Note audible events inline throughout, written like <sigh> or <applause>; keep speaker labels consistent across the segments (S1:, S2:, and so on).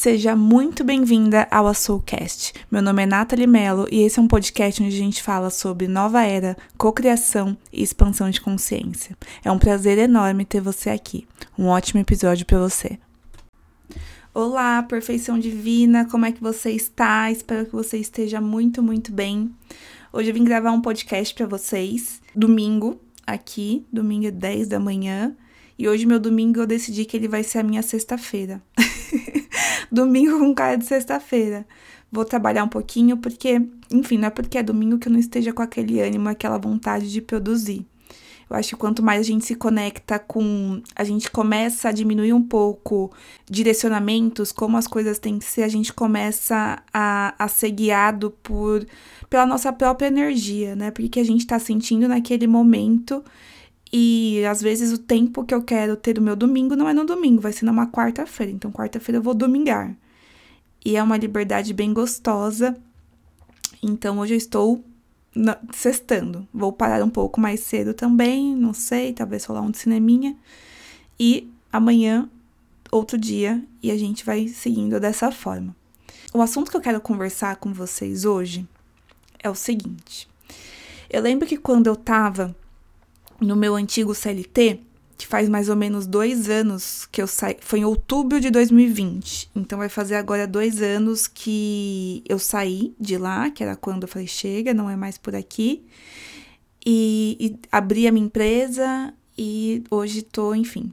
S1: Seja muito bem-vinda ao Soulcast. Meu nome é Nathalie Mello e esse é um podcast onde a gente fala sobre nova era, cocriação e expansão de consciência. É um prazer enorme ter você aqui. Um ótimo episódio para você. Olá, perfeição divina, como é que você está? Espero que você esteja muito, muito bem. Hoje eu vim gravar um podcast para vocês, domingo, aqui, domingo 10 da manhã. E hoje, meu domingo, eu decidi que ele vai ser a minha sexta-feira. <laughs> domingo com cara de sexta-feira. Vou trabalhar um pouquinho, porque, enfim, não é porque é domingo que eu não esteja com aquele ânimo, aquela vontade de produzir. Eu acho que quanto mais a gente se conecta com. A gente começa a diminuir um pouco direcionamentos, como as coisas têm que ser, a gente começa a, a ser guiado por, pela nossa própria energia, né? Porque a gente tá sentindo naquele momento e às vezes o tempo que eu quero ter o meu domingo não é no domingo, vai ser numa quarta-feira. Então, quarta-feira eu vou domingar. E é uma liberdade bem gostosa. Então, hoje eu estou na, sextando. Vou parar um pouco mais cedo também, não sei, talvez rolar um de cineminha. E amanhã, outro dia, e a gente vai seguindo dessa forma. O assunto que eu quero conversar com vocês hoje é o seguinte. Eu lembro que quando eu tava no meu antigo CLT, que faz mais ou menos dois anos que eu saí. Foi em outubro de 2020. Então vai fazer agora dois anos que eu saí de lá, que era quando eu falei: chega, não é mais por aqui. E, e abri a minha empresa e hoje tô, enfim,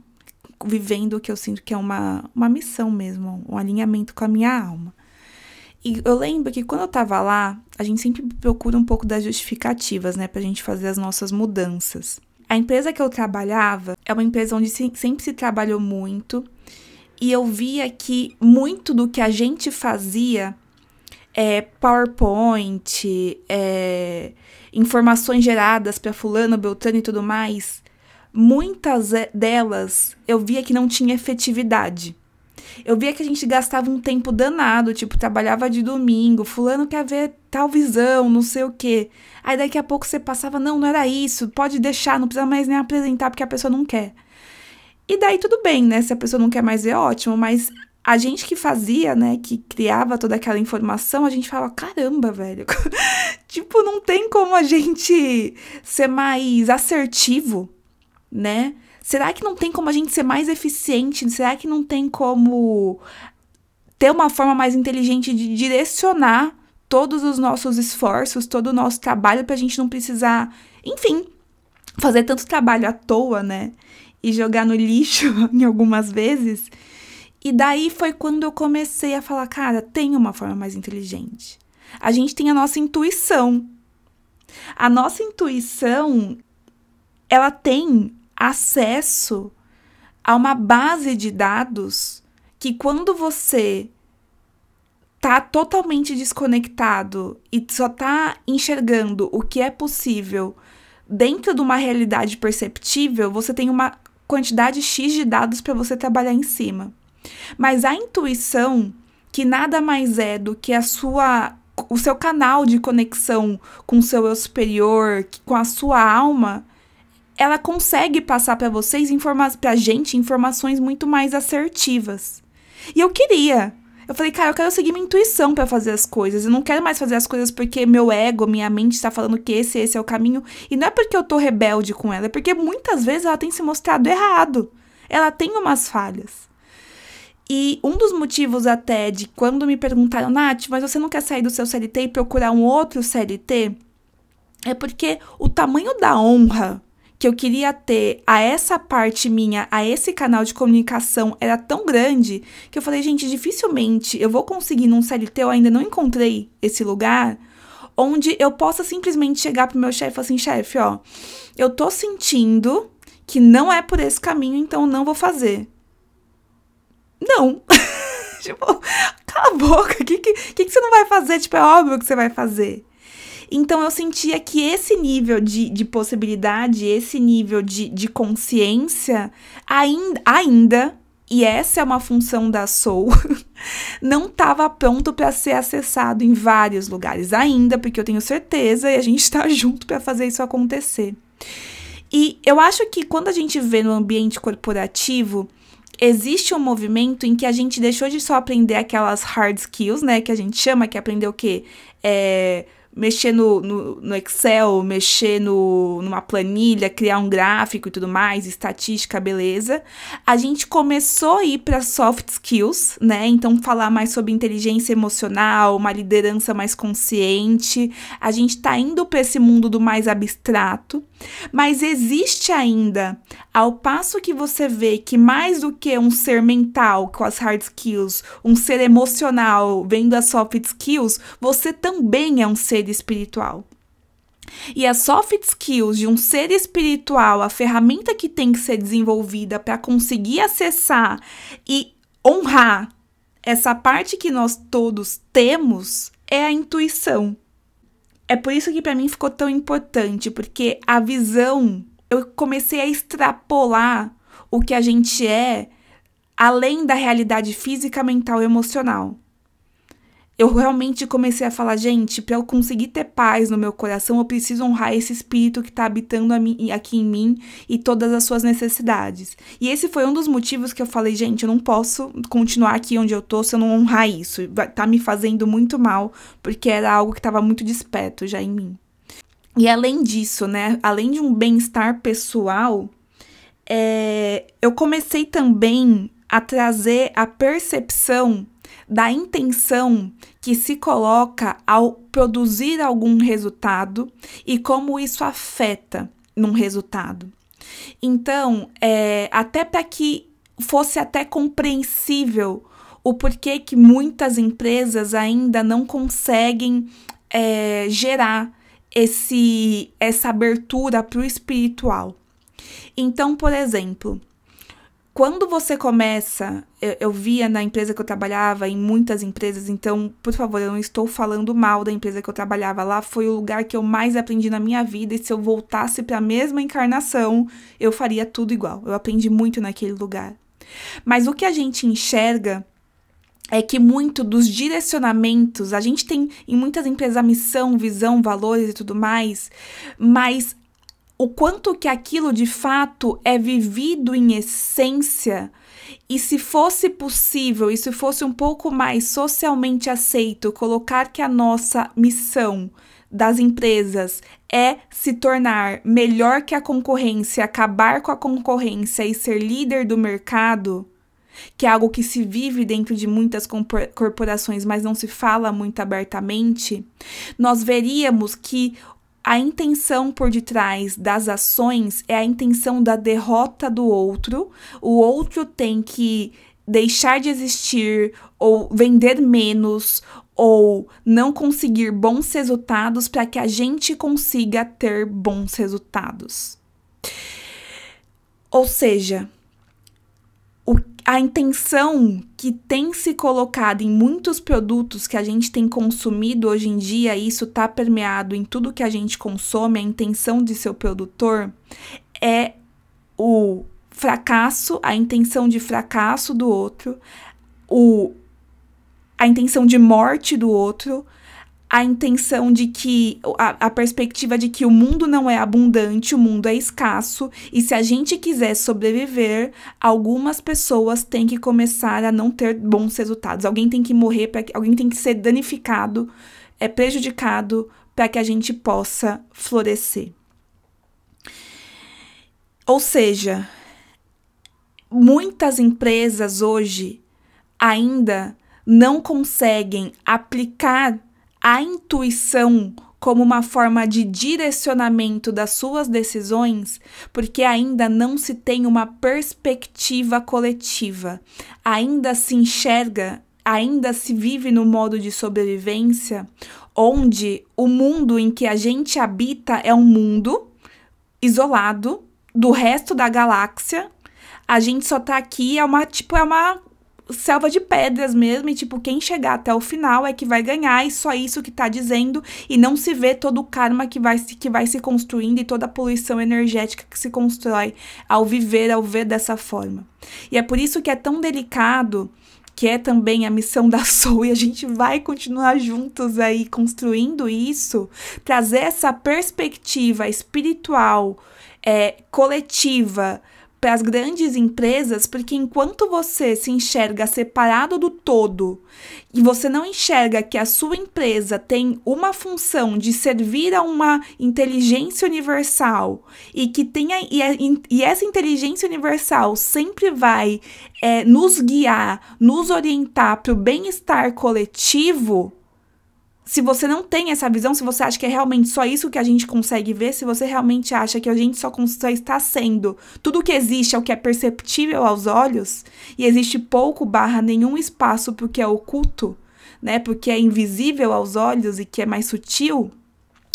S1: vivendo o que eu sinto que é uma, uma missão mesmo, um alinhamento com a minha alma. E eu lembro que quando eu tava lá, a gente sempre procura um pouco das justificativas, né, pra gente fazer as nossas mudanças. A empresa que eu trabalhava é uma empresa onde sempre se trabalhou muito e eu via que muito do que a gente fazia é PowerPoint, é, informações geradas para fulano, beltrano e tudo mais, muitas delas eu via que não tinha efetividade. Eu via que a gente gastava um tempo danado, tipo, trabalhava de domingo, fulano quer ver tal visão, não sei o quê. Aí daqui a pouco você passava, não, não era isso, pode deixar, não precisa mais nem apresentar porque a pessoa não quer. E daí tudo bem, né? Se a pessoa não quer mais ver, ótimo, mas a gente que fazia, né, que criava toda aquela informação, a gente falava, caramba, velho. <laughs> tipo, não tem como a gente ser mais assertivo, né? Será que não tem como a gente ser mais eficiente? Será que não tem como ter uma forma mais inteligente de direcionar todos os nossos esforços, todo o nosso trabalho para a gente não precisar, enfim, fazer tanto trabalho à toa, né? E jogar no lixo <laughs> em algumas vezes. E daí foi quando eu comecei a falar, cara, tem uma forma mais inteligente. A gente tem a nossa intuição. A nossa intuição, ela tem acesso a uma base de dados que quando você tá totalmente desconectado e só tá enxergando o que é possível dentro de uma realidade perceptível, você tem uma quantidade X de dados para você trabalhar em cima. Mas a intuição, que nada mais é do que a sua o seu canal de conexão com o seu eu superior, com a sua alma, ela consegue passar para vocês, para a gente, informações muito mais assertivas. E eu queria. Eu falei, cara, eu quero seguir minha intuição para fazer as coisas. Eu não quero mais fazer as coisas porque meu ego, minha mente está falando que esse, esse é o caminho. E não é porque eu tô rebelde com ela, é porque muitas vezes ela tem se mostrado errado. Ela tem umas falhas. E um dos motivos até de quando me perguntaram, Nath, mas você não quer sair do seu CLT e procurar um outro CLT? É porque o tamanho da honra que eu queria ter a essa parte minha, a esse canal de comunicação era tão grande que eu falei, gente, dificilmente eu vou conseguir num CLT, eu ainda não encontrei esse lugar onde eu possa simplesmente chegar pro meu chefe assim, chefe, ó, eu tô sentindo que não é por esse caminho, então não vou fazer. Não. <laughs> tipo, cala a boca, o que, que, que, você não vai fazer? Tipo, é óbvio que você vai fazer. Então eu sentia que esse nível de, de possibilidade, esse nível de, de consciência, ainda, ainda, e essa é uma função da Soul, <laughs> não estava pronto para ser acessado em vários lugares ainda, porque eu tenho certeza e a gente está <laughs> junto para fazer isso acontecer. E eu acho que quando a gente vê no ambiente corporativo, existe um movimento em que a gente deixou de só aprender aquelas hard skills, né? Que a gente chama, que é aprender o quê? É mexer no, no, no, Excel, mexer no, numa planilha, criar um gráfico e tudo mais, estatística, beleza. A gente começou a ir para soft skills, né? Então, falar mais sobre inteligência emocional, uma liderança mais consciente. A gente está indo para esse mundo do mais abstrato, mas existe ainda, ao passo que você vê que mais do que um ser mental com as hard skills, um ser emocional vendo as soft skills, você também é um ser espiritual. E as soft skills de um ser espiritual, a ferramenta que tem que ser desenvolvida para conseguir acessar e honrar essa parte que nós todos temos é a intuição. É por isso que para mim ficou tão importante, porque a visão, eu comecei a extrapolar o que a gente é além da realidade física, mental e emocional eu realmente comecei a falar, gente, para eu conseguir ter paz no meu coração, eu preciso honrar esse espírito que está habitando aqui em mim e todas as suas necessidades. E esse foi um dos motivos que eu falei, gente, eu não posso continuar aqui onde eu tô se eu não honrar isso. Tá me fazendo muito mal, porque era algo que estava muito desperto já em mim. E além disso, né, além de um bem-estar pessoal, é, eu comecei também a trazer a percepção da intenção que se coloca ao produzir algum resultado e como isso afeta num resultado. Então, é, até para que fosse até compreensível o porquê que muitas empresas ainda não conseguem é, gerar esse, essa abertura para o espiritual. Então, por exemplo, quando você começa, eu, eu, via na empresa que eu trabalhava, em muitas empresas, então, por favor, eu não estou falando mal da empresa que eu trabalhava lá, foi o lugar que eu mais aprendi na minha vida, e se eu voltasse para a mesma encarnação, eu faria tudo igual. Eu aprendi muito naquele lugar. Mas o que a gente enxerga é que muito dos direcionamentos, a gente tem em muitas empresas a missão, visão, valores e tudo mais, mas o quanto que aquilo de fato é vivido em essência e se fosse possível e se fosse um pouco mais socialmente aceito colocar que a nossa missão das empresas é se tornar melhor que a concorrência, acabar com a concorrência e ser líder do mercado, que é algo que se vive dentro de muitas corporações, mas não se fala muito abertamente, nós veríamos que a intenção por detrás das ações é a intenção da derrota do outro. O outro tem que deixar de existir ou vender menos ou não conseguir bons resultados para que a gente consiga ter bons resultados. Ou seja, a intenção que tem se colocado em muitos produtos que a gente tem consumido hoje em dia, isso está permeado em tudo que a gente consome, a intenção de seu produtor é o fracasso, a intenção de fracasso do outro, o, a intenção de morte do outro, a intenção de que a, a, perspectiva de que o mundo não é abundante, o mundo é escasso, e se a gente quiser sobreviver, algumas pessoas têm que começar a não ter bons resultados. Alguém tem que morrer, pra, alguém tem que ser danificado, é prejudicado para que a gente possa florescer. Ou seja, muitas empresas hoje ainda não conseguem aplicar a intuição como uma forma de direcionamento das suas decisões, porque ainda não se tem uma perspectiva coletiva, ainda se enxerga, ainda se vive no modo de sobrevivência, onde o mundo em que a gente habita é um mundo isolado do resto da galáxia. A gente só tá aqui, é uma, tipo, é uma selva de pedras mesmo, e tipo, quem chegar até o final é que vai ganhar, e só isso que tá dizendo, e não se vê todo o karma que vai, se, que vai se construindo e toda a poluição energética que se constrói ao viver, ao ver dessa forma. E é por isso que é tão delicado que é também a missão da <laughs> Soul, e a gente vai continuar juntos aí construindo isso, trazer essa perspectiva espiritual, é, coletiva, para as grandes empresas, porque enquanto você se enxerga separado do todo e você não enxerga que a sua empresa tem uma função de servir a uma inteligência universal e que tenha e, e essa inteligência universal sempre vai é, nos guiar, nos orientar para o bem-estar coletivo, se você não tem essa visão, se você acha que é realmente só isso que a gente consegue ver, se você realmente acha que a gente só, só está sendo tudo o que existe é o que é perceptível aos olhos, e existe pouco barra nenhum espaço para o que é oculto, né? Porque é invisível aos olhos e que é mais sutil,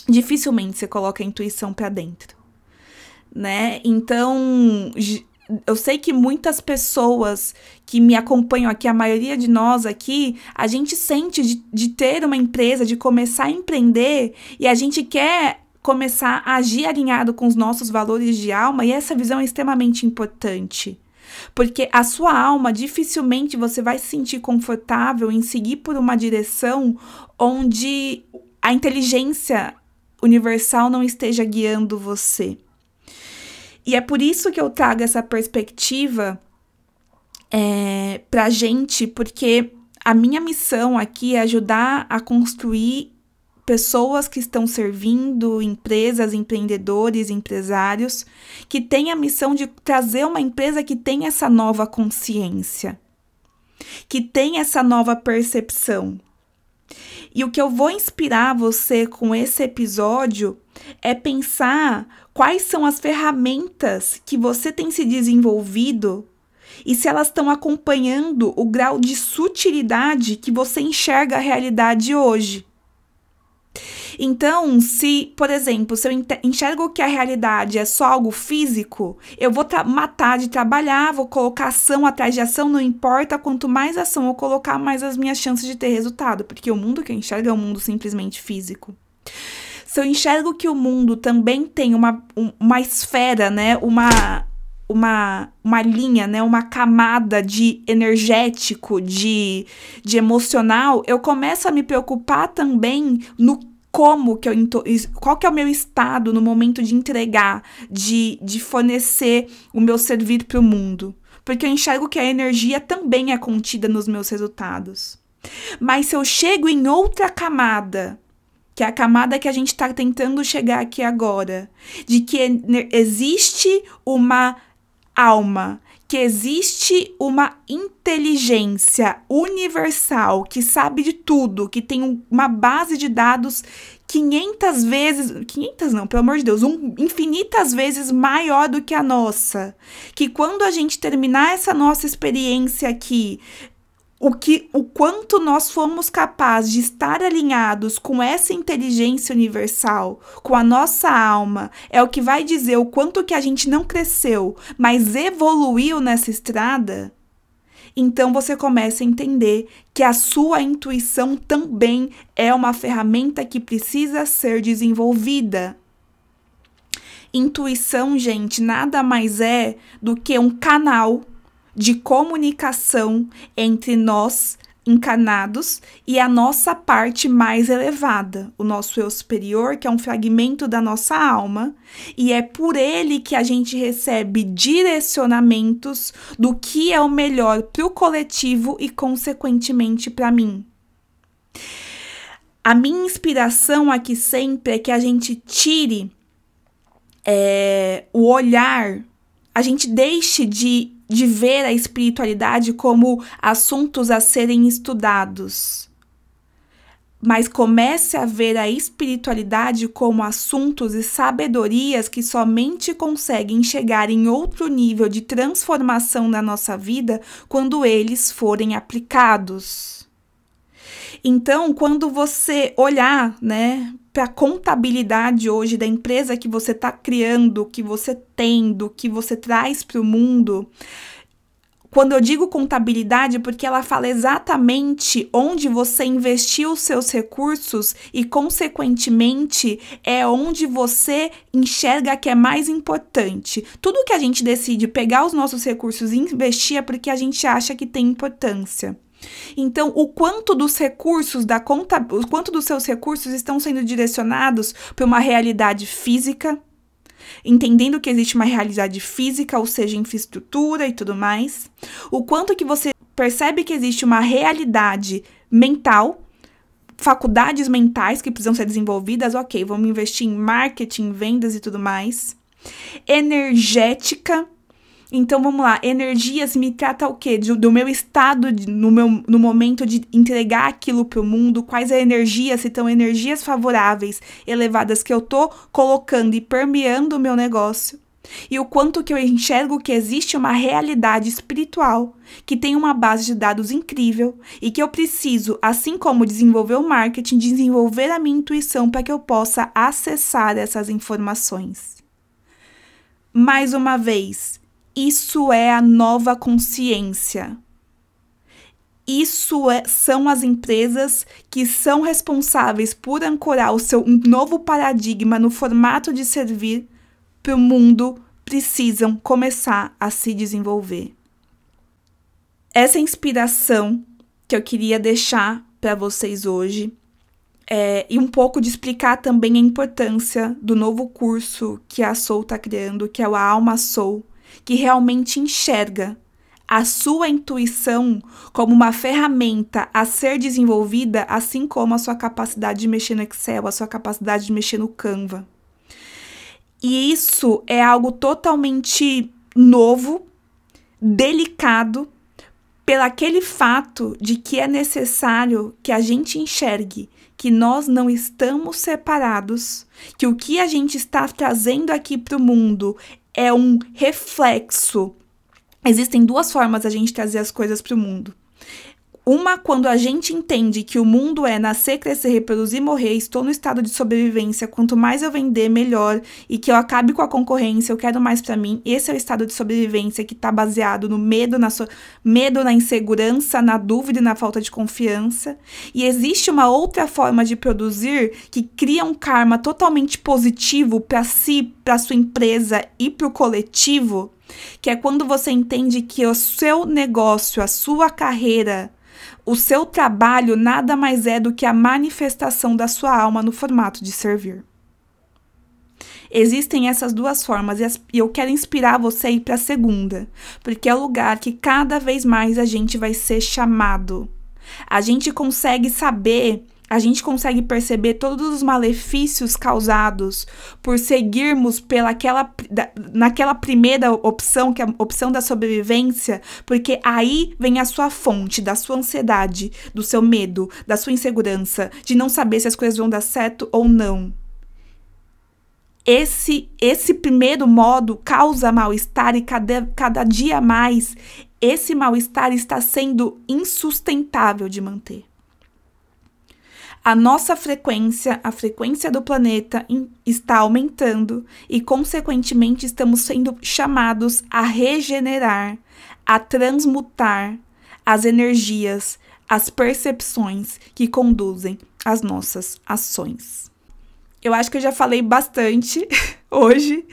S1: dificilmente você coloca a intuição para dentro, né? Então, eu sei que muitas pessoas que me acompanham aqui, a maioria de nós aqui, a gente sente de, de ter uma empresa, de começar a empreender e a gente quer começar a agir alinhado com os nossos valores de alma, e essa visão é extremamente importante. Porque a sua alma dificilmente você vai se sentir confortável em seguir por uma direção onde a inteligência universal não esteja guiando você. E é por isso que eu trago essa perspectiva é, pra gente, porque a minha missão aqui é ajudar a construir pessoas que estão servindo, empresas, empreendedores, empresários, que têm a missão de trazer uma empresa que tem essa nova consciência, que tem essa nova percepção. E o que eu vou inspirar você com esse episódio é pensar quais são as ferramentas que você tem se desenvolvido e se elas estão acompanhando o grau de sutilidade que você enxerga a realidade hoje. Então, se, por exemplo, se eu enxergo que a realidade é só algo físico, eu vou matar de trabalhar, vou colocar ação atrás de ação, não importa quanto mais ação eu colocar, mais as minhas chances de ter resultado, porque o mundo que eu enxergo é um mundo simplesmente físico se eu enxergo que o mundo também tem uma, uma esfera, né, uma, uma, uma linha, né, uma camada de energético, de, de emocional, eu começo a me preocupar também no como que eu qual que é o meu estado no momento de entregar, de, de fornecer o meu servir para o mundo. Porque eu enxergo que a energia também é contida nos meus resultados. Mas se eu chego em outra camada, que é a camada que a gente está tentando chegar aqui agora, de que existe uma alma, que existe uma inteligência universal que sabe de tudo, que tem uma base de dados 500 vezes, 500 não, pelo amor de Deus, um, infinitas vezes maior do que a nossa. Que quando a gente terminar essa nossa experiência aqui, o que o quanto nós fomos capazes de estar alinhados com essa inteligência universal, com a nossa alma, é o que vai dizer o quanto que a gente não cresceu, mas evoluiu nessa estrada. Então você começa a entender que a sua intuição também é uma ferramenta que precisa ser desenvolvida. Intuição, gente, nada mais é do que um canal de comunicação entre nós encarnados e a nossa parte mais elevada, o nosso eu superior, que é um fragmento da nossa alma, e é por ele que a gente recebe direcionamentos do que é o melhor para o coletivo e, consequentemente, para mim. A minha inspiração aqui sempre é que a gente tire é, o olhar, a gente deixe de de ver a espiritualidade como assuntos a serem estudados, mas comece a ver a espiritualidade como assuntos e sabedorias que somente conseguem chegar em outro nível de transformação na nossa vida quando eles forem aplicados. Então, quando você olhar, né, para a contabilidade hoje da empresa que você está criando, que você tem, do que você traz para o mundo. Quando eu digo contabilidade, porque ela fala exatamente onde você investiu os seus recursos e, consequentemente, é onde você enxerga que é mais importante. Tudo que a gente decide pegar os nossos recursos e investir é porque a gente acha que tem importância. Então, o quanto dos recursos da conta, o quanto dos seus recursos estão sendo direcionados para uma realidade física, entendendo que existe uma realidade física, ou seja, infraestrutura e tudo mais. O quanto que você percebe que existe uma realidade mental, faculdades mentais que precisam ser desenvolvidas, ok, vamos investir em marketing, vendas e tudo mais. Energética, então vamos lá, energias me trata o quê? Do, do meu estado de, no, meu, no momento de entregar aquilo para o mundo, quais energias, se estão energias favoráveis, elevadas que eu tô colocando e permeando o meu negócio. E o quanto que eu enxergo que existe uma realidade espiritual, que tem uma base de dados incrível e que eu preciso, assim como desenvolver o marketing, desenvolver a minha intuição para que eu possa acessar essas informações. Mais uma vez, isso é a nova consciência. Isso é, são as empresas que são responsáveis por ancorar o seu novo paradigma no formato de servir para o mundo precisam começar a se desenvolver. Essa inspiração que eu queria deixar para vocês hoje é, e um pouco de explicar também a importância do novo curso que a Soul está criando, que é o Alma Soul, que realmente enxerga a sua intuição como uma ferramenta a ser desenvolvida, assim como a sua capacidade de mexer no Excel, a sua capacidade de mexer no Canva. E isso é algo totalmente novo, delicado, pelo aquele fato de que é necessário que a gente enxergue que nós não estamos separados, que o que a gente está trazendo aqui para o mundo é um reflexo. Existem duas formas a gente trazer as coisas para o mundo. Uma, quando a gente entende que o mundo é nascer, crescer, reproduzir, morrer, estou no estado de sobrevivência, quanto mais eu vender, melhor, e que eu acabe com a concorrência, eu quero mais para mim. Esse é o estado de sobrevivência que está baseado no medo, na so medo, na insegurança, na dúvida e na falta de confiança. E existe uma outra forma de produzir que cria um karma totalmente positivo para si, para sua empresa e para o coletivo, que é quando você entende que o seu negócio, a sua carreira, o seu trabalho nada mais é do que a manifestação da sua alma no formato de servir. Existem essas duas formas e eu quero inspirar você a ir para a segunda, porque é o lugar que cada vez mais a gente vai ser chamado. A gente consegue saber a gente consegue perceber todos os malefícios causados por seguirmos pelaquela, naquela primeira opção, que é a opção da sobrevivência, porque aí vem a sua fonte da sua ansiedade, do seu medo, da sua insegurança, de não saber se as coisas vão dar certo ou não. Esse, esse primeiro modo causa mal-estar e cada, cada dia mais esse mal-estar está sendo insustentável de manter a nossa frequência, a frequência do planeta está aumentando e, consequentemente, estamos sendo chamados a regenerar, a transmutar as energias, as percepções que conduzem as nossas ações. Eu acho que eu já falei bastante <laughs> hoje.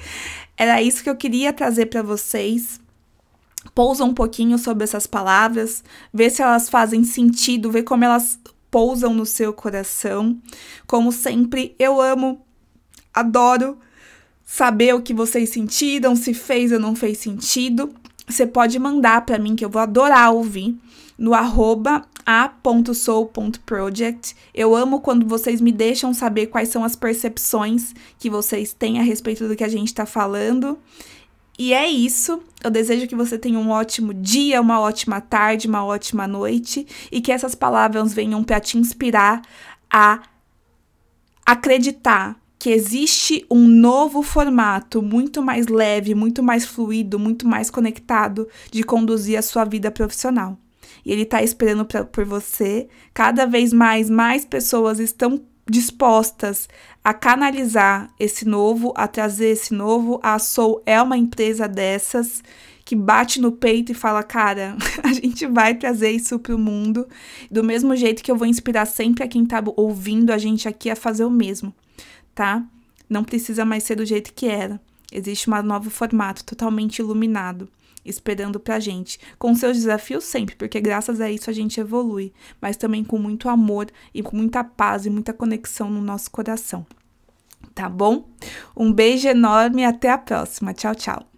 S1: Era isso que eu queria trazer para vocês. Pousa um pouquinho sobre essas palavras, ver se elas fazem sentido, ver como elas pousam no seu coração. Como sempre, eu amo, adoro saber o que vocês sentiram, se fez ou não fez sentido. Você pode mandar para mim que eu vou adorar ouvir no arroba a.soul.project. Eu amo quando vocês me deixam saber quais são as percepções que vocês têm a respeito do que a gente está falando. E é isso. Eu desejo que você tenha um ótimo dia, uma ótima tarde, uma ótima noite e que essas palavras venham para te inspirar a acreditar que existe um novo formato muito mais leve, muito mais fluido, muito mais conectado de conduzir a sua vida profissional. E ele está esperando pra, por você. Cada vez mais, mais pessoas estão dispostas a canalizar esse novo, a trazer esse novo. A Soul é uma empresa dessas que bate no peito e fala: cara, <laughs> a gente vai trazer isso para o mundo. Do mesmo jeito que eu vou inspirar sempre a quem está ouvindo a gente aqui a fazer o mesmo, tá? Não precisa mais ser do jeito que era. Existe um novo formato totalmente iluminado esperando pra gente, com seus desafios sempre, porque graças a isso a gente evolui, mas também com muito amor e com muita paz e muita conexão no nosso coração. Tá bom? Um beijo enorme e até a próxima. Tchau, tchau.